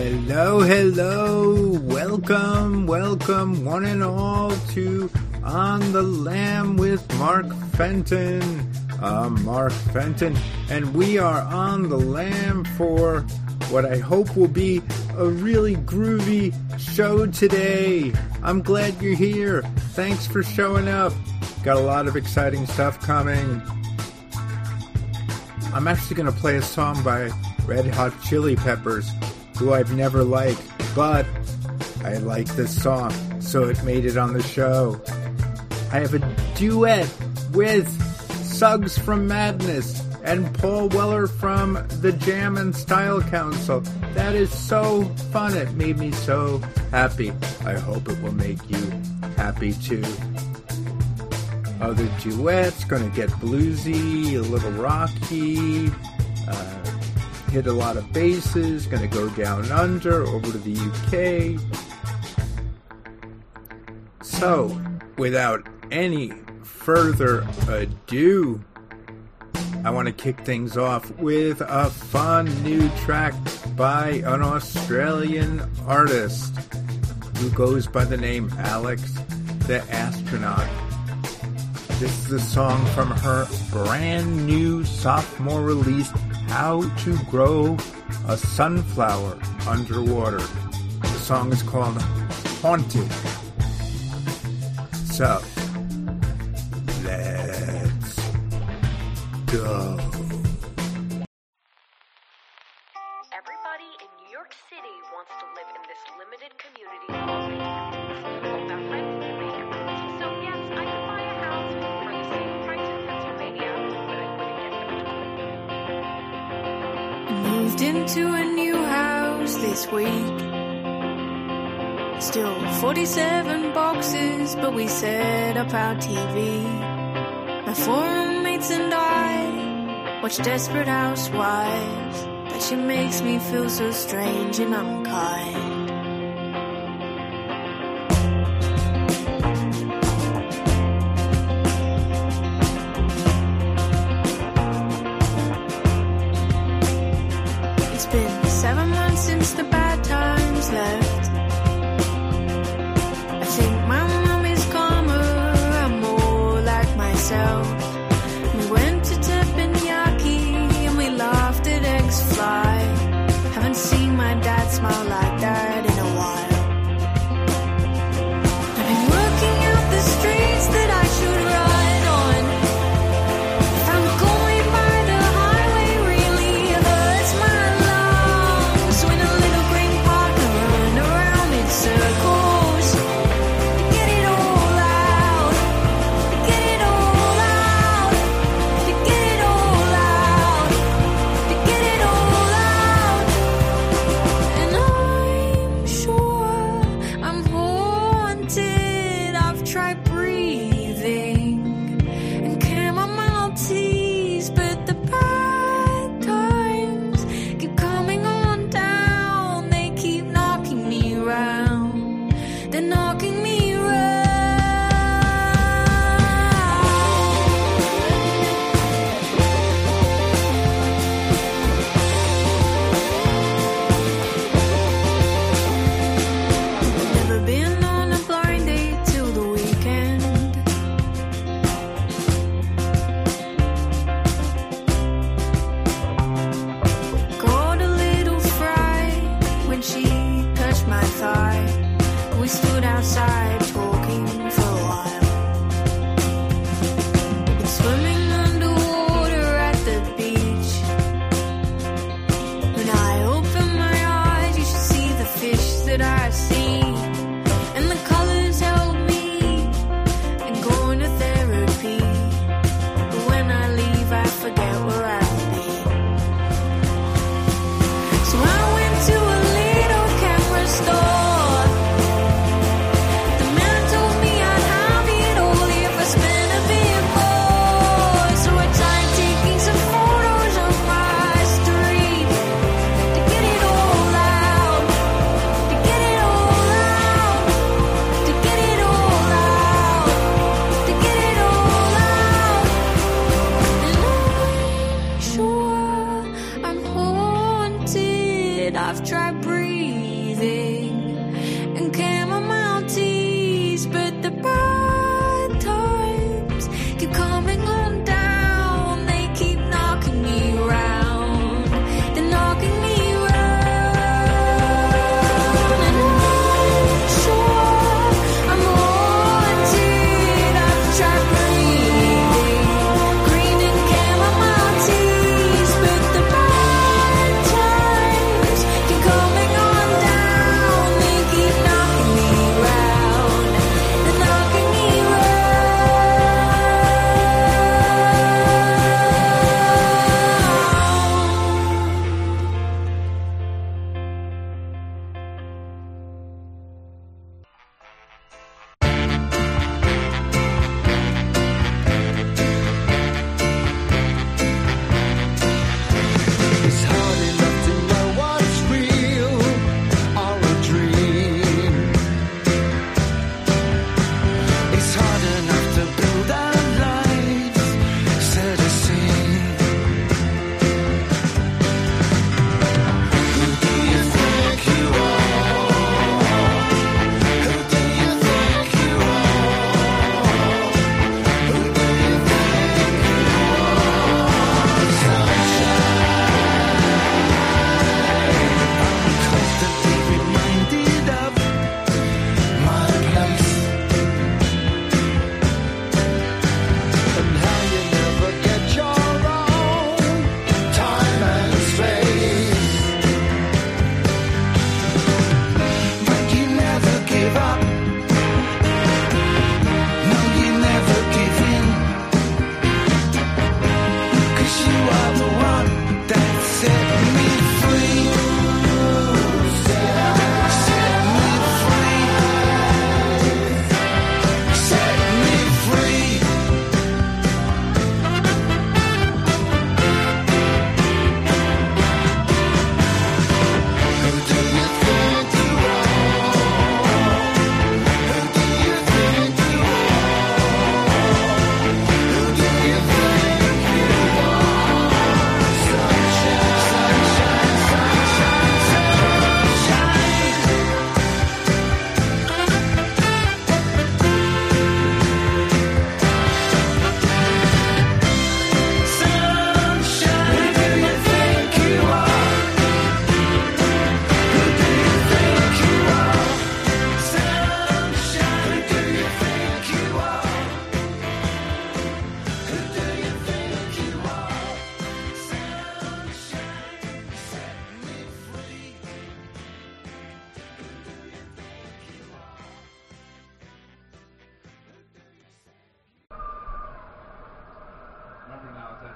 Hello, hello, welcome, welcome, one and all, to On the Lam with Mark Fenton. I'm Mark Fenton, and we are on the lam for what I hope will be a really groovy show today. I'm glad you're here. Thanks for showing up. Got a lot of exciting stuff coming. I'm actually going to play a song by Red Hot Chili Peppers, who I've never liked, but I like this song, so it made it on the show. I have a duet with Suggs from Madness and Paul Weller from the Jam and Style Council. That is so fun. It made me so happy. I hope it will make you happy too. Other duets, gonna get bluesy, a little rocky, uh, hit a lot of bases, gonna go down under, over to the UK. So, without any further ado, I want to kick things off with a fun new track by an Australian artist who goes by the name Alex the Astronaut. This is a song from her brand new sophomore release, How to Grow a Sunflower Underwater. The song is called Haunted. So, let's go. Week. Still 47 boxes, but we set up our TV. My four roommates and I watch Desperate Housewives, but she makes me feel so strange and unkind.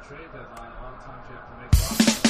Trade deadline, you have to make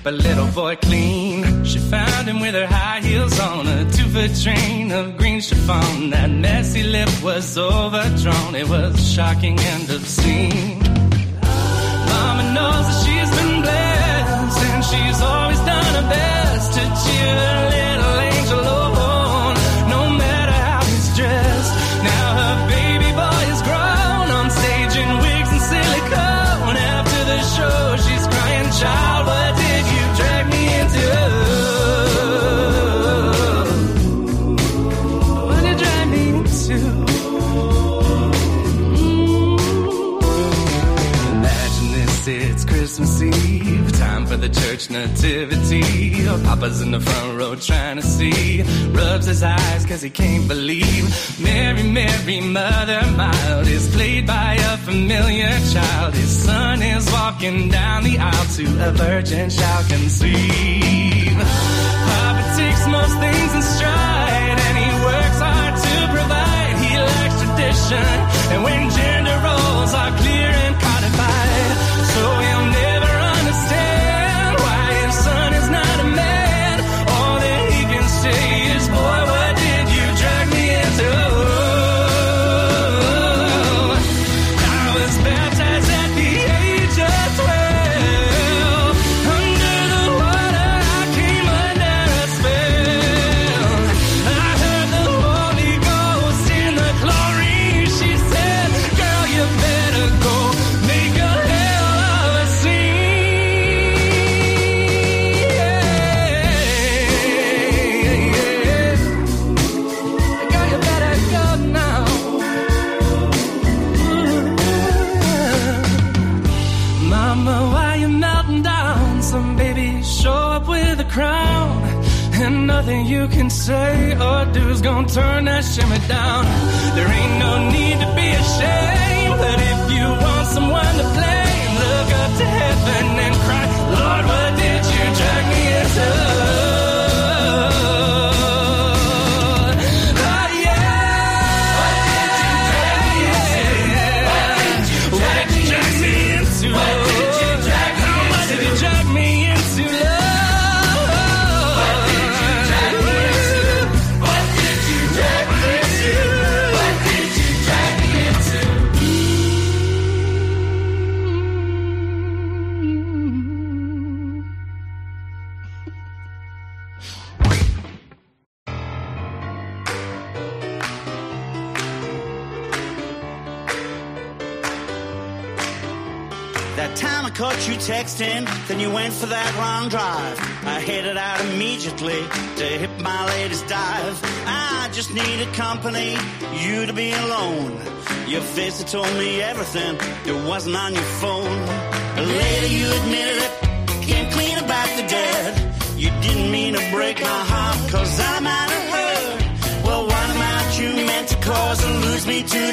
keep a little boy clean. She found him with her high heels on, a two foot train of green chiffon. That messy lip was overdrawn, it was shocking and obscene. for the church nativity. Papa's in the front row trying to see. Rubs his eyes cause he can't believe. Mary, Mary, Mother Mild is played by a familiar child. His son is walking down the aisle to a virgin shall conceive. Papa takes most things in stride and he works hard to provide. He likes tradition and when gender roles are clear and codified. Nothing you can say or do is gonna turn that shimmer down. There ain't no need to be ashamed. But if you want someone to blame, look up to heaven and cry, Lord, what did you drag me into? You texting, then you went for that long drive. I headed out immediately to hit my latest dive. I just needed company, you to be alone. Your had told me everything that wasn't on your phone. Later you admitted it, came clean about the dead. You didn't mean to break my heart, cause I might have heard. Well, what amount you meant to cause or lose me to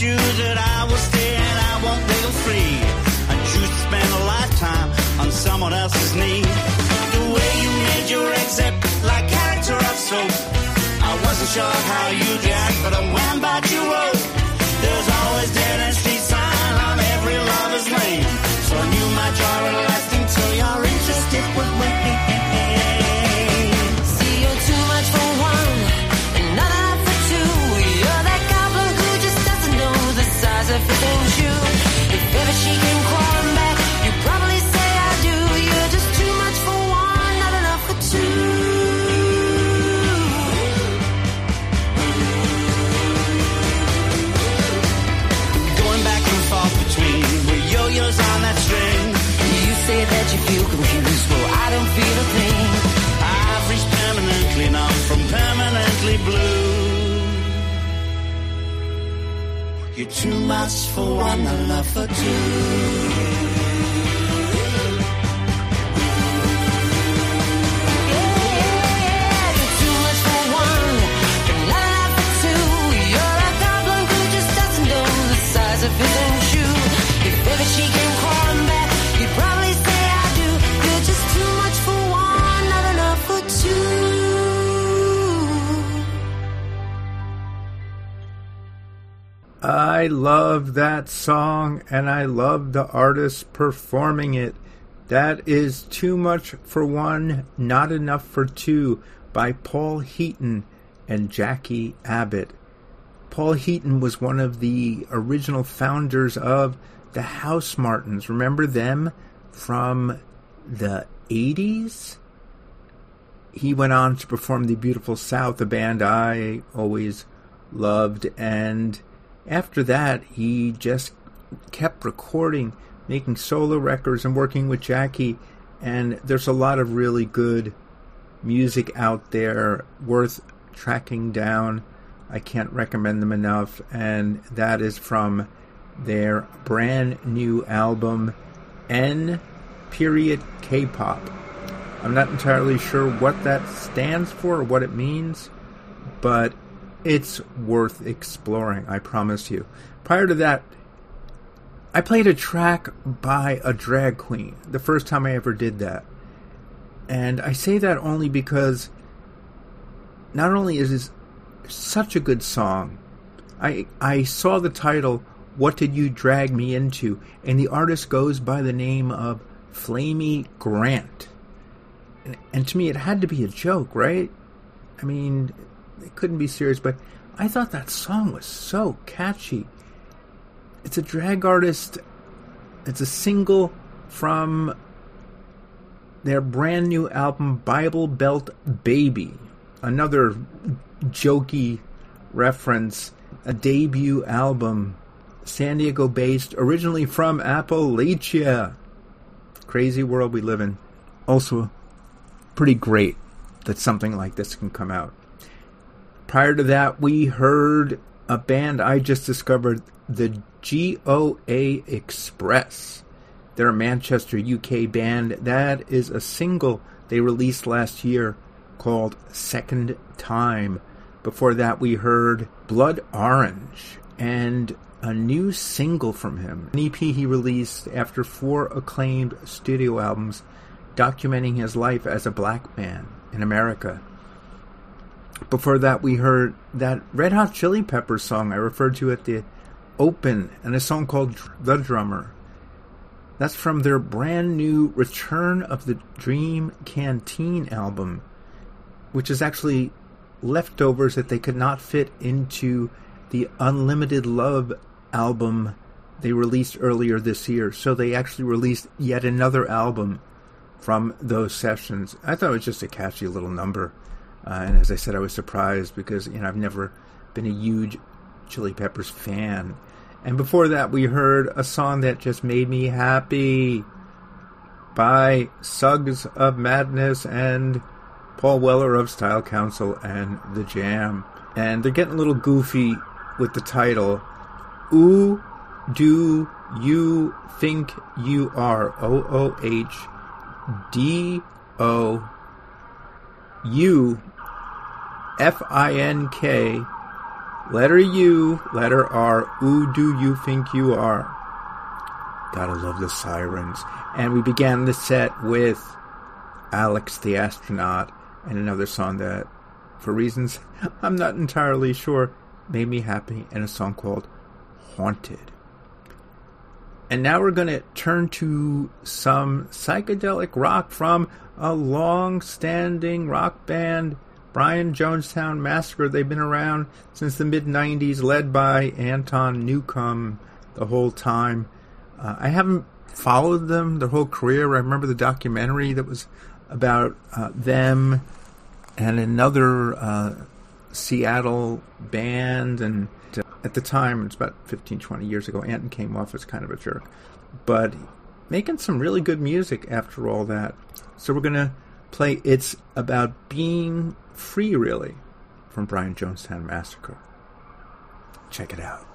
You that I will stay and I won't wiggle free. I choose to spend a lifetime on someone else's knee. The way you made your exit like character of soap. I wasn't sure how you'd react, but I went by you wrote. There's always dead end street sign on every lover's lane. So I knew my jaw too much for one, not love for two. I love that song and I love the artist performing it. That is Too Much for One, Not Enough for Two by Paul Heaton and Jacqui Abbott. Paul Heaton was one of the original founders of the Housemartins. Remember them from the 80s? he went on to perform the Beautiful South, a band I always loved, and after that, he just kept recording, making solo records, and working with Jacqui. And there's a lot of really good music out there worth tracking down. I can't recommend them enough, and that is from their brand new album, N period K-pop. I'm not entirely sure what that stands for or what it means, but it's worth exploring, I promise you. Prior to that, I played a track by a drag queen, the first time I ever did that. And I say that only because not only is this such a good song, I I saw the title What Did You Drag Me Into? And the artist goes by the name of Flamy Grant. And, and to me it had to be a joke, right? I mean, it couldn't be serious, but I thought that song was so catchy. It's a drag artist. It's a single from their brand new album Bible Belt Baby. Another jokey reference, a debut album, San Diego based, originally from Appalachia. Crazy world we live in. Also, pretty great that something like this can come out. Prior to that, we heard a band I just discovered, the GOA Express. They're a Manchester, UK band. That is a single they released last year called Second Time. Before that, we heard Blood Orange and a new single from him, an EP he released after four acclaimed studio albums documenting his life as a black man in America. Before that, we heard that Red Hot Chili Peppers song I referred to at the open, and a song called The Drummer. That's from their brand new Return of the Dream Canteen album, which is actually leftovers that they could not fit into the Unlimited Love album they released earlier this year. So they actually released yet another album from those sessions. I thought it was just a catchy little number. Uh, and as I said, I was surprised because you know I've never been a huge Chili Peppers fan. And before that, we heard a song that just made me happy by Suggs of Madness and Paul Weller of Style Council and The Jam. And they're getting a little goofy with the title. Ooh, do you think you are? O O H D O U F I N K letter U letter R who do you think you are? Gotta love the sirens. And we began the set with Alex the astronaut and another song that for reasons I'm not entirely sure made me happy and a song called Haunted and now we're going to turn to some psychedelic rock from a long standing rock band, Brian Jonestown Massacre. They've been around since the mid 90s, led by Anton Newcombe the whole time. Uh, I haven't followed them their whole career. I remember the documentary that was about uh, them and another uh, Seattle band and at the time it's about 15 20 years ago Anton came off as kind of a jerk. But making some really good music after all that. So we're gonna play it's about being free really from Brian Jonestown Massacre. Check it out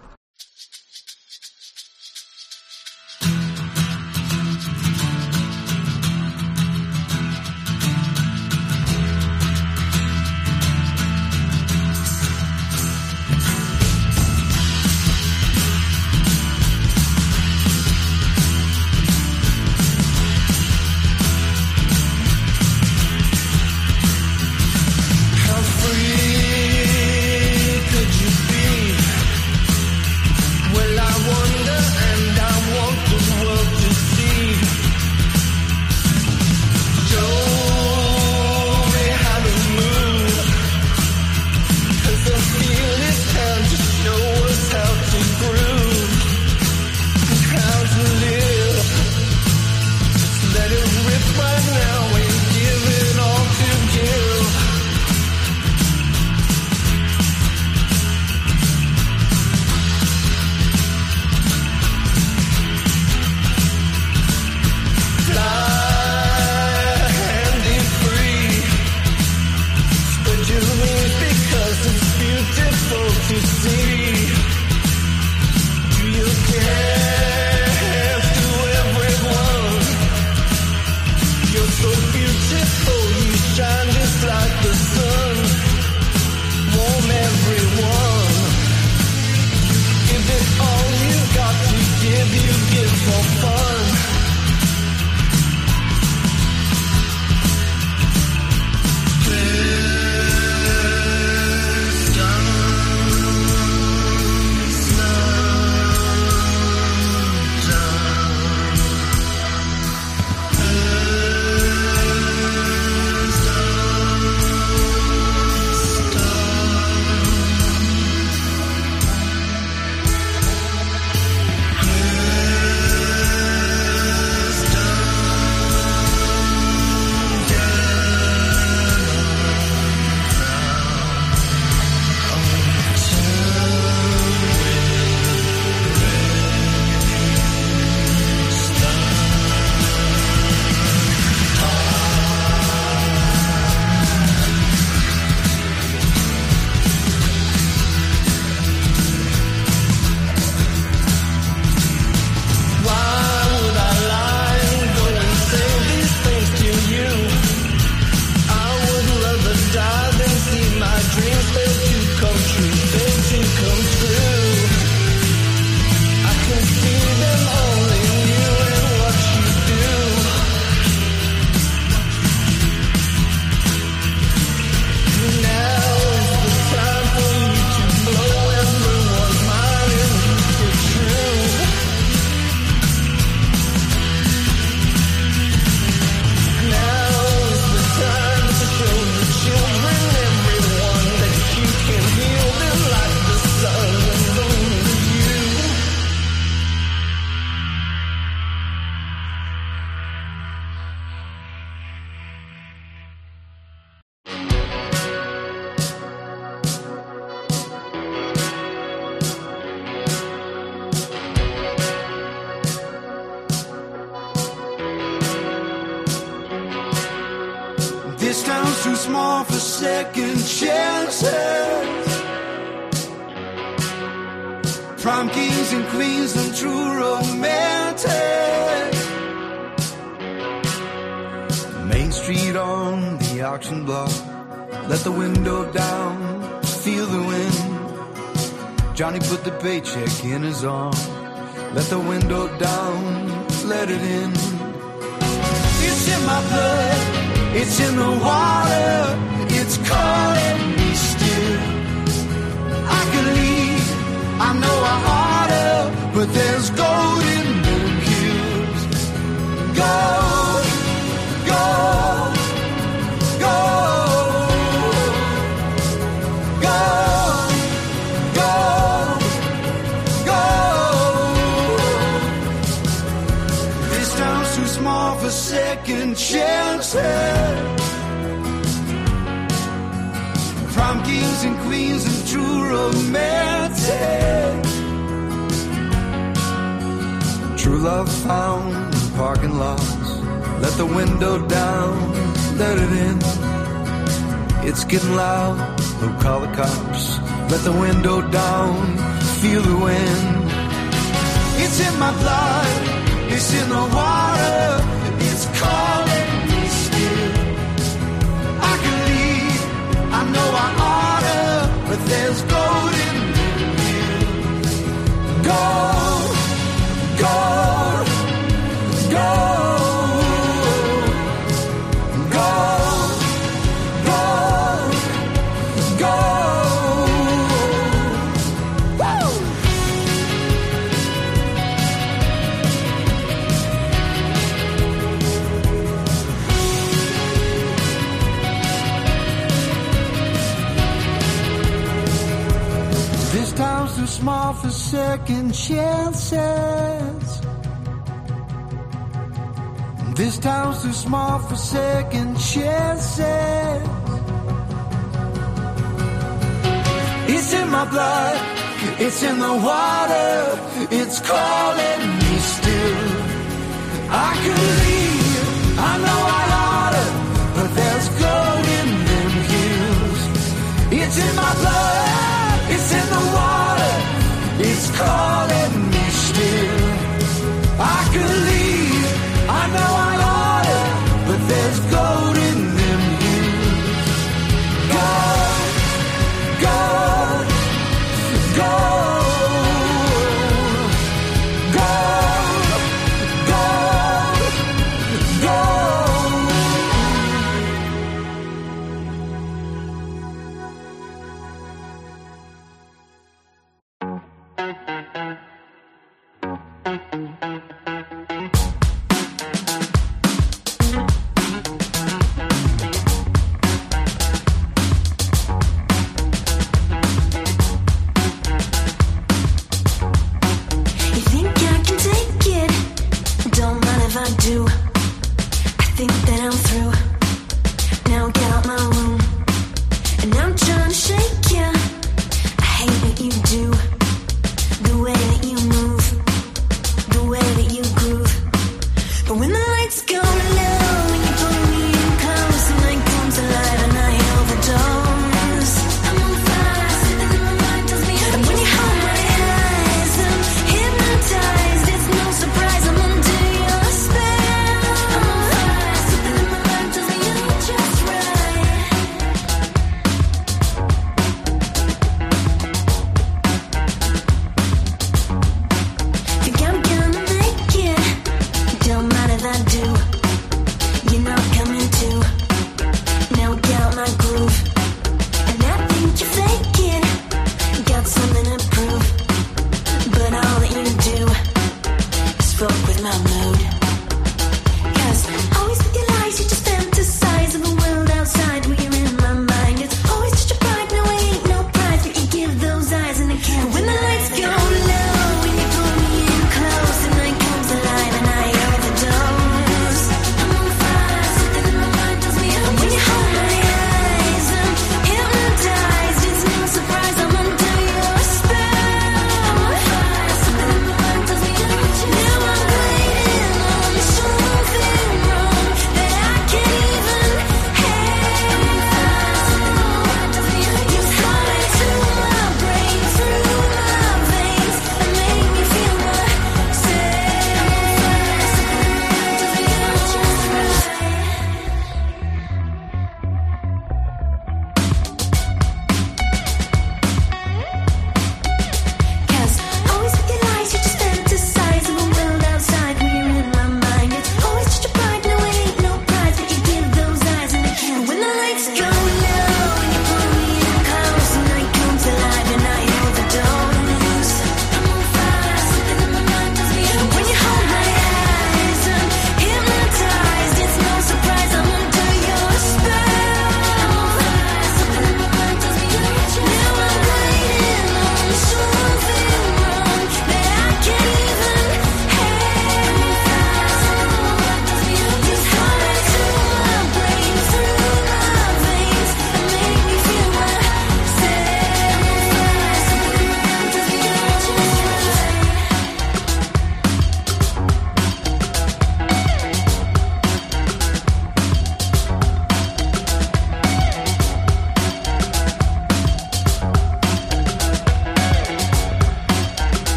my blood, it's in the water, it's calling me still. I could leave, I know I oughta, but there's gold in the hills. Gold, chances. Prom kings and queens and true romantic. True love found in parking lots. Let the window down, let it in. It's getting loud, they'll call the cops. Let the window down, feel the wind. It's in my blood, it's in the water, know I oughta, but there's gold in hills. Gold, gold, gold, small for second chances. This town's too small for second chances. It's in my blood, it's in the water, it's calling me still. I could leave, I know I oughta, but there's gold in them hills. It's in my blood, it's in the water, it's calling me still. I could leave, I know I oughta, but there's gold in them hills. Gold, gold,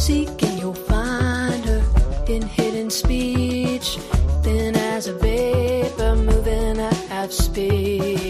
Seek and you'll find her in hidden speech, thin as a vapor moving at half speed.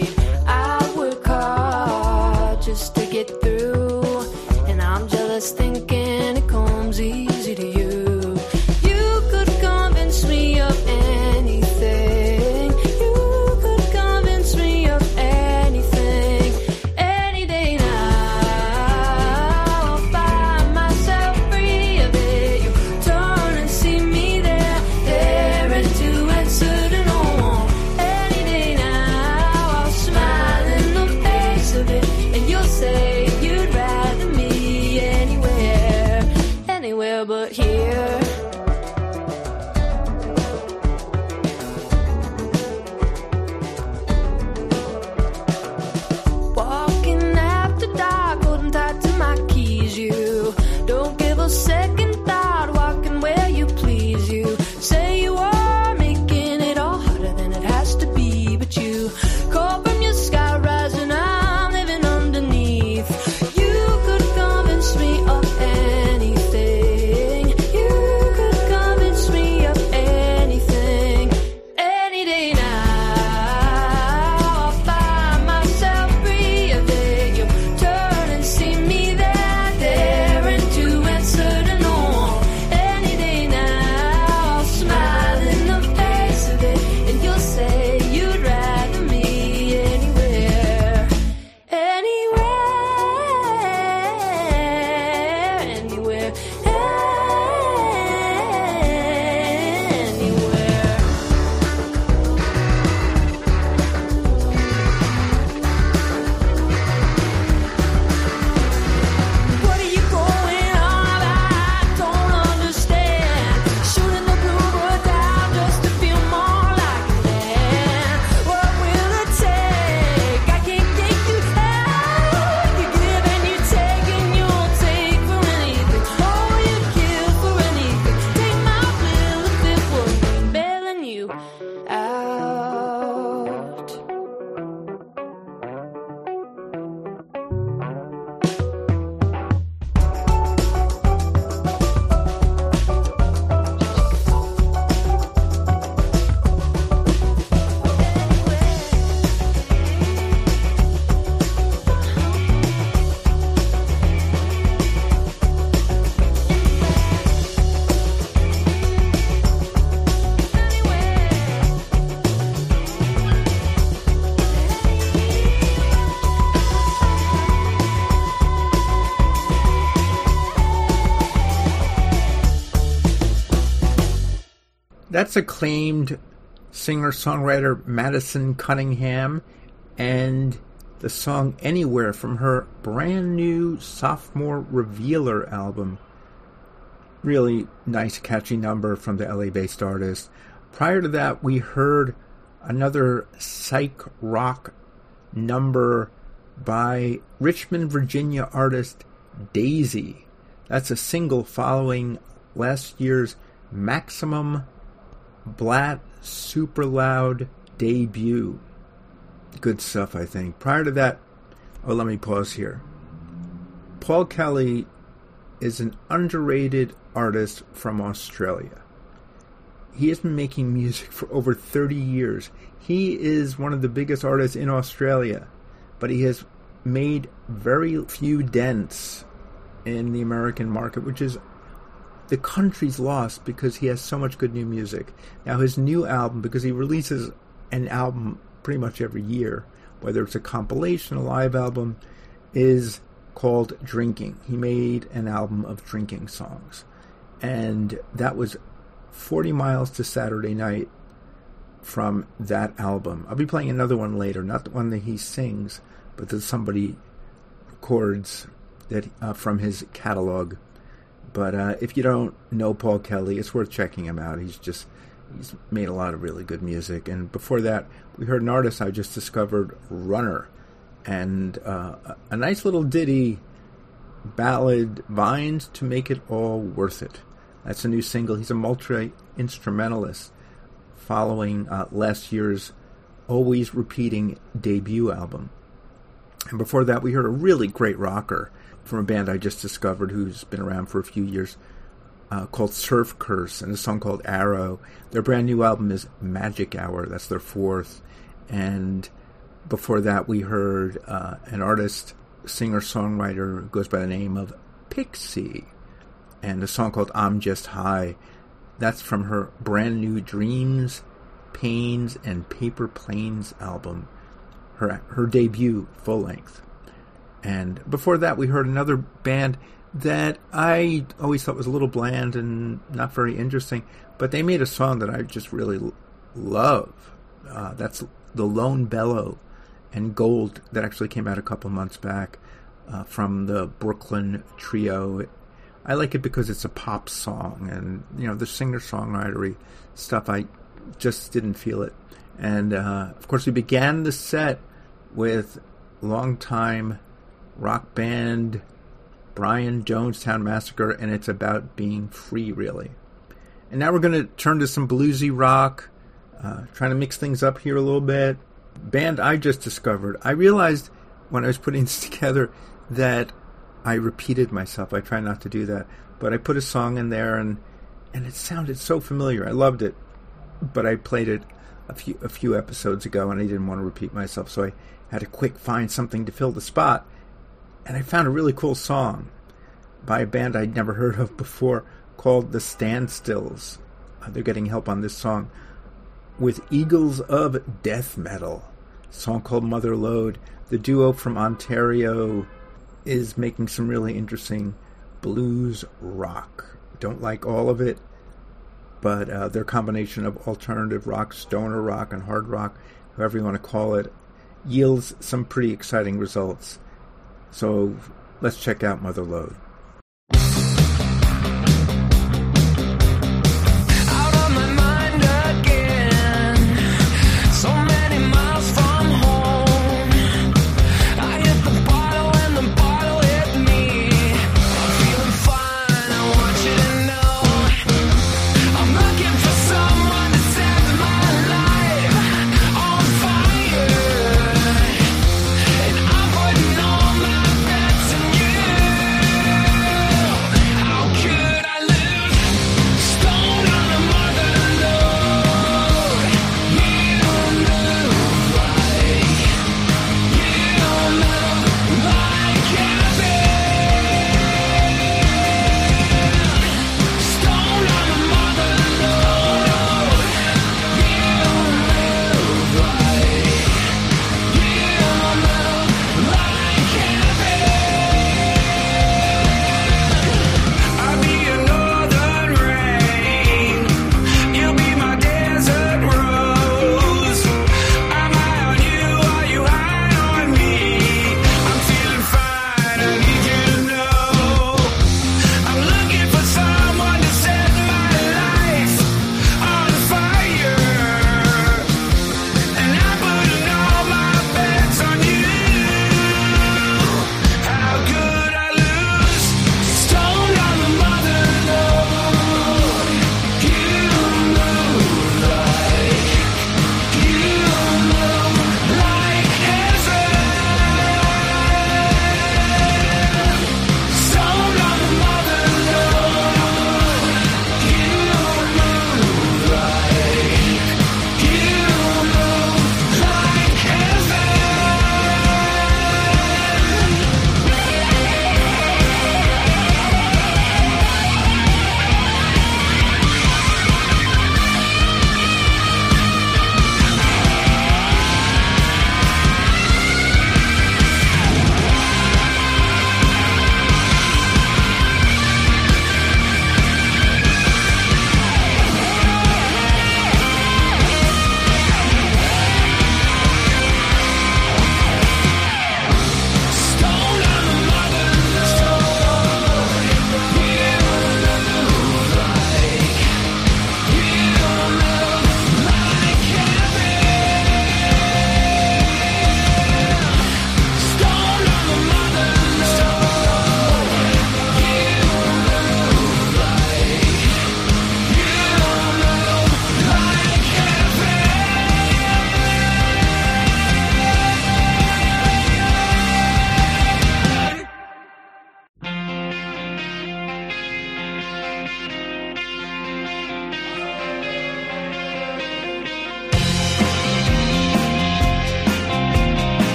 That's acclaimed singer songwriter Madison Cunningham and the song Anywhere from her brand new sophomore Revealer album. Really nice, catchy number from the LA based artist. Prior to that, we heard another psych rock number by Richmond, Virginia artist Dazy. That's a single following last year's Maximum Blast Super Loud debut. Good stuff, I think. Prior to that, oh, let me pause here. Paul Kelly is an underrated artist from Australia. He has been making music for over 30 years. He is one of the biggest artists in Australia, but he has made very few dents in the American market, which is the country's lost because he has so much good new music. Now, his new album, because he releases an album pretty much every year, whether it's a compilation, a live album, is called Drinking. He made an album of drinking songs. And that was 40 Miles to Saturday Night from that album. I'll be playing another one later, not the one that he sings, but that somebody records that uh, from his catalog. But uh, if you don't know Paul Kelly, it's worth checking him out. He's just he's made a lot of really good music. And before that, we heard an artist I just discovered, Runner, and uh, a nice little ditty ballad, "Vines to Make It All Worth It." That's a new single. He's a multi instrumentalist, following uh, last year's always repeating debut album. And before that, we heard a really great rocker from a band I just discovered who's been around for a few years uh, called Surf Curse and a song called Arrow. Their brand new album is Magic Hour. That's their fourth. And before that, we heard uh, an artist, singer, songwriter goes by the name of Pixey and a song called I'm Just High. That's from her brand new Dreams, Pains, and Paper Planes album, her her debut full length. And before that, we heard another band that I always thought was a little bland and not very interesting, but they made a song that I just really love. Uh, that's The Lone Bellow and Gold, that actually came out a couple months back uh, from the Brooklyn Trio. I like it because it's a pop song, and you know the singer-songwritery stuff. I just didn't feel it, and uh, of course we began the set with longtime rock band Brian Jonestown Massacre, and it's about being free, really. And now we're going to turn to some bluesy rock, uh, trying to mix things up here a little bit. Band I just discovered. I realized when I was putting this together that I repeated myself. I try not to do that, but I put a song in there, and and it sounded so familiar. I loved it, but I played it a few a few episodes ago, and I didn't want to repeat myself, so I had to quick find something to fill the spot and I found a really cool song by a band I'd never heard of before called The Standstills. Uh, they're getting help on this song with Eagles of Death Metal, song called Mother Lode. The duo from Ontario is making some really interesting blues rock. Don't like all of it, but uh, their combination of alternative rock, stoner rock, and hard rock, however you want to call it, yields some pretty exciting results. So let's check out Mother Lode.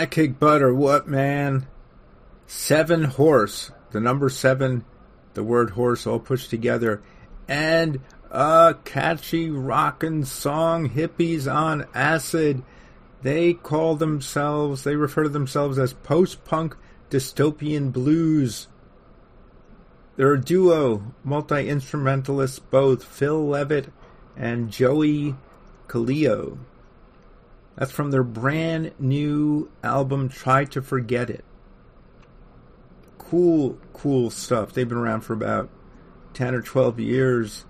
That kick butt or what, man? Seven horse, the number seven, the word horse all pushed together, and a catchy rockin' song, Hippies on Acid. They call themselves, they refer to themselves as post punk dystopian blues. They're a duo, multi instrumentalists, both Phil Leavitt and Joie Calio. That's from their brand new album, Try to Forget It. Cool, cool stuff. They've been around for about 10 or 12 years,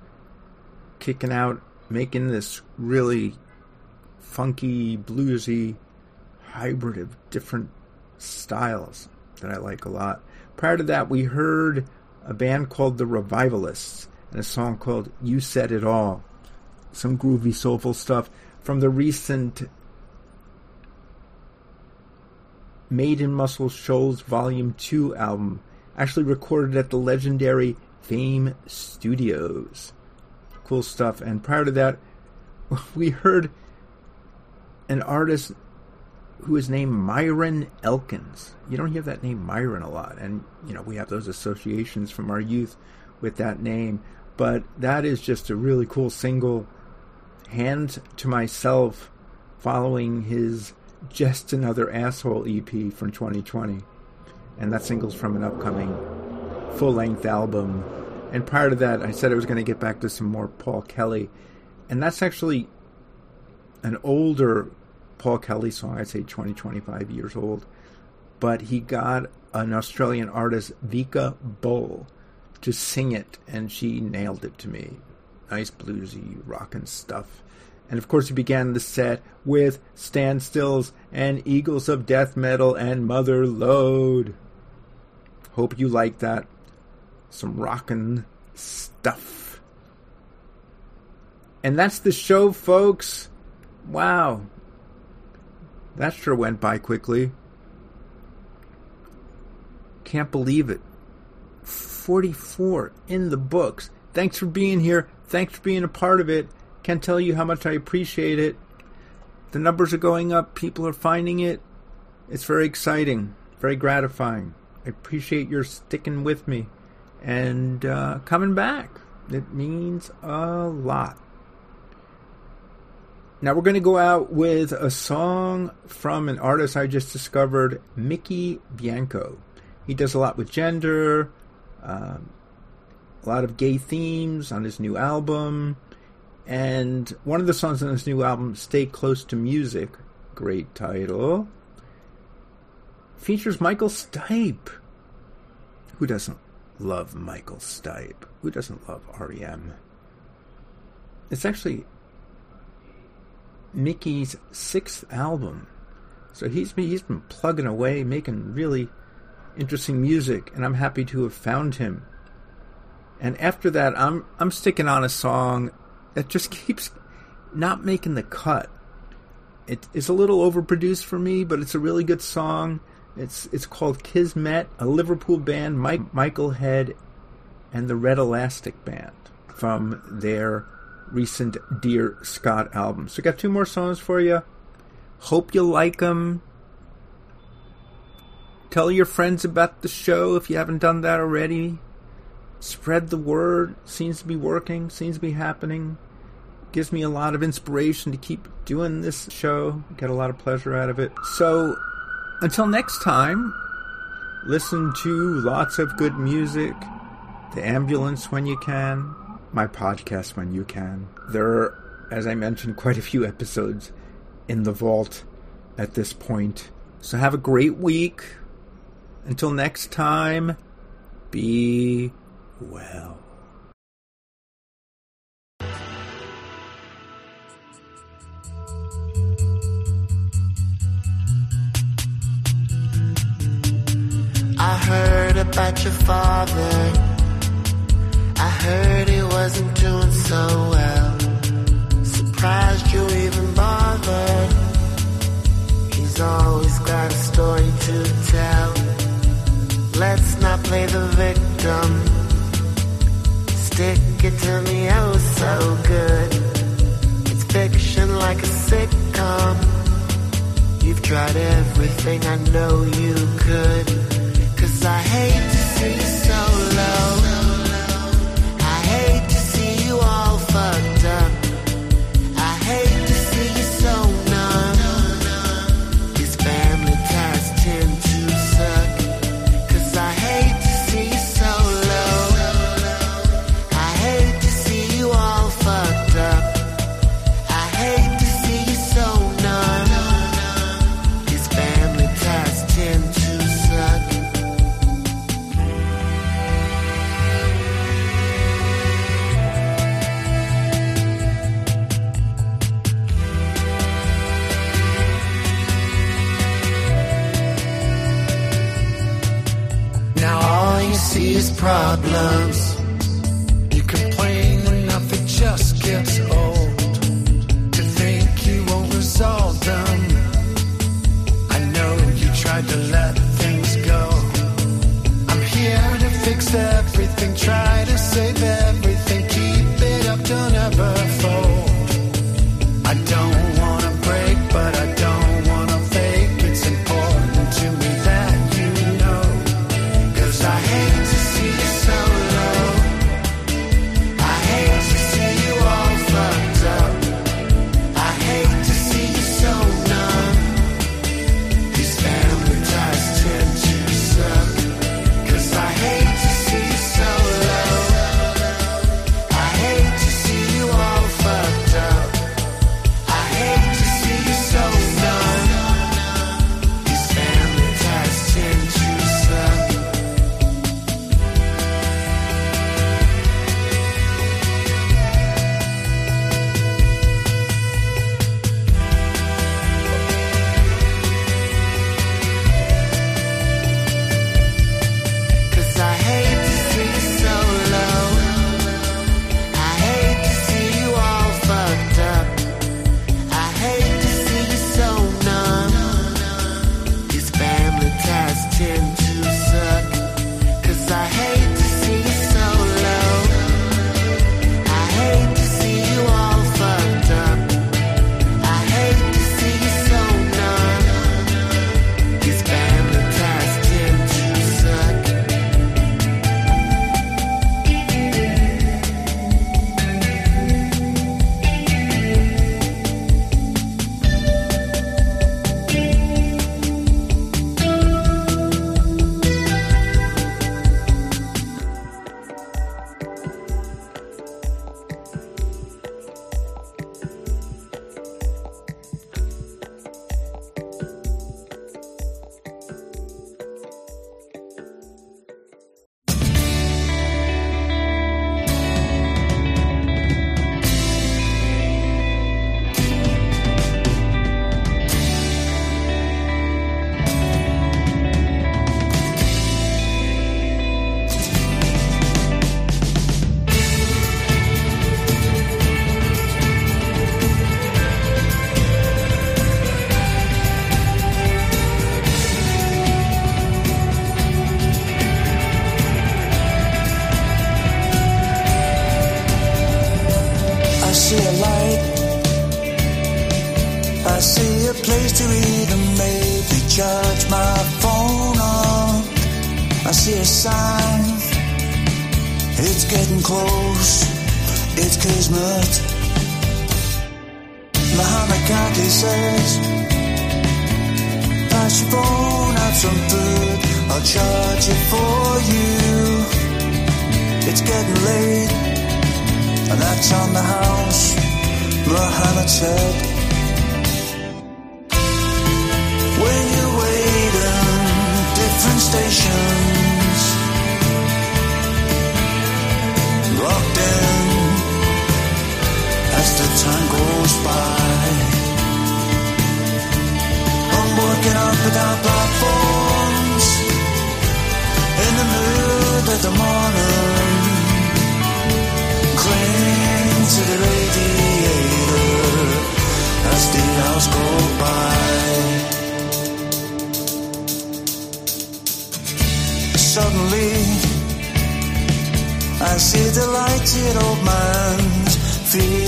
kicking out, making this really funky, bluesy hybrid of different styles that I like a lot. Prior to that, we heard a band called The Revivalists and a song called You Said It All. Some groovy, soulful stuff from the recent Made in Muscle Shoals Volume 2 album, actually recorded at the legendary Fame Studios. Cool stuff. And prior to that, we heard an artist who is named Myron Elkins. You don't hear that name Myron a lot, and you know we have those associations from our youth with that name. But that is just a really cool single. Hand to myself, following his "Just Another Asshole" EP from 2020, and that single's from an upcoming full-length album. And prior to that, I said I was going to get back to some more Paul Kelly, and that's actually an older Paul Kelly song, I'd say 20, 25 years old. But he got an Australian artist, Vika Bull, to sing it, and she nailed it to me. Nice bluesy, rockin' stuff. And of course, he began the set with Standstills and Eagles of Death Metal and Mother Lode. Hope you like that. Some rockin' stuff. And that's the show, folks. Wow, that sure went by quickly. Can't believe it. 44 in the books. Thanks for being here. Thanks for being a part of it. Can't tell you how much I appreciate it. The numbers are going up. People are finding it. It's very exciting, very gratifying. I appreciate your sticking with me and uh, coming back. It means a lot. Now we're going to go out with a song from an artist I just discovered, Mykki Bianco. He does a lot with gender, um, a lot of gay themes on his new album, and one of the songs on his new album, "Stay Close to Music," great title, features Michael Stipe. Who doesn't love Michael Stipe? Who doesn't love REM? It's actually Mykki's sixth album. So he's been, he's been plugging away, making really interesting music, and I'm happy to have found him. And after that, I'm I'm sticking on a song that just keeps not making the cut. It is a little overproduced for me, but it's a really good song. It's it's called Kismet, a Liverpool band, Mike Michael Head, and the Red Elastic Band from their recent Dear Scott album. So, I got two more songs for you. Hope you like them. Tell your friends about the show if you haven't done that already. Spread the word. Seems to be working, seems to be happening. Gives me a lot of inspiration to keep doing this show. Get a lot of pleasure out of it. So, until next time, listen to lots of good music. The ambulance when you can my podcast when you can. There are, as I mentioned, quite a few episodes in the vault at this point. So have a great week. Until next time, be well. I heard about your father. I heard he wasn't doing so well. Surprised you even bothered. He's always got a story to tell. Let's not play the victim. Stick it to me oh so good. It's fiction like a sitcom. you've tried everything I know you could. Cause I hate to see you so low.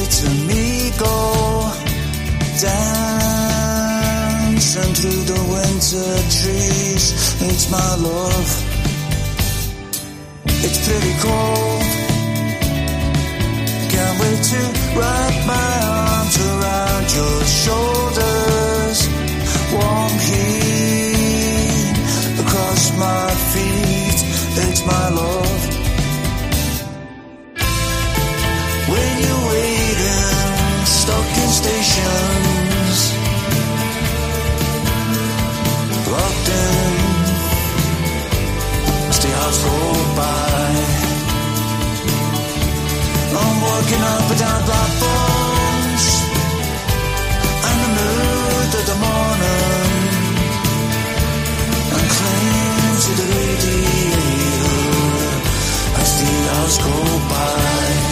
To me go listen to the winter trees. It's my love. It's pretty cold. Can't wait to wrap my arms around your shoulders. Warm heat across my feet. It's my love. Hours go by. I'm walking up and down platforms, and the mood of the morning, and cling to the radiator as the hours go by.